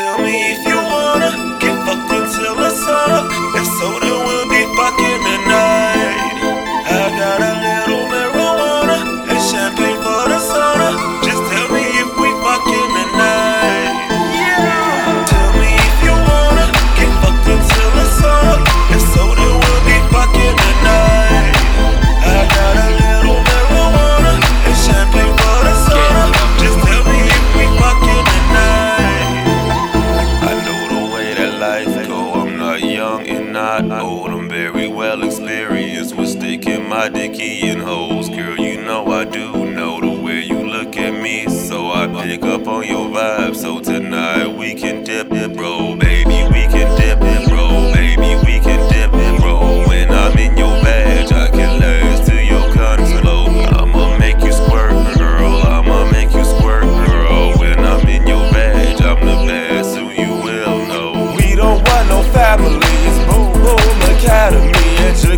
tell me young and not old. I'm very well experienced with sticking my dicky in holes. Girl, you know I do know the way you look at me, so I pick up on your vibe.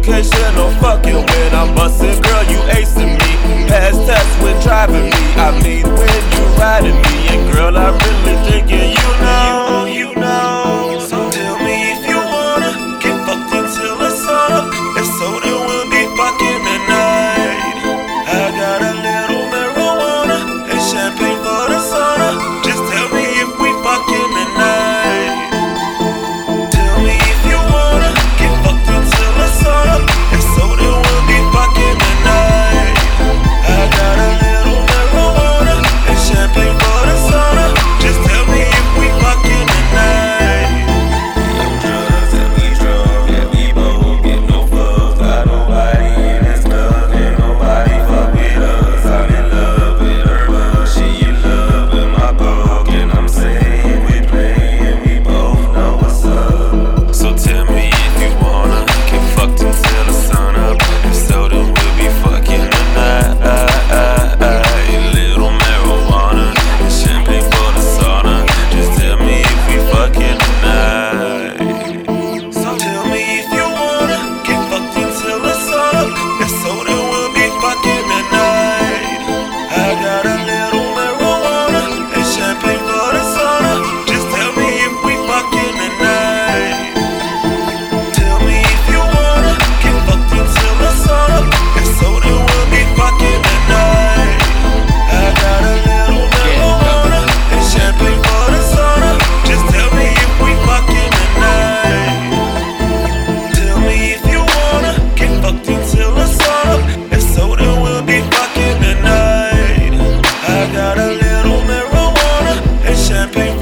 communication or fucking when I'm busting, girl, you acing me. Past tests when driving me, I mean when you riding me, and girl, I really thinking you know. simply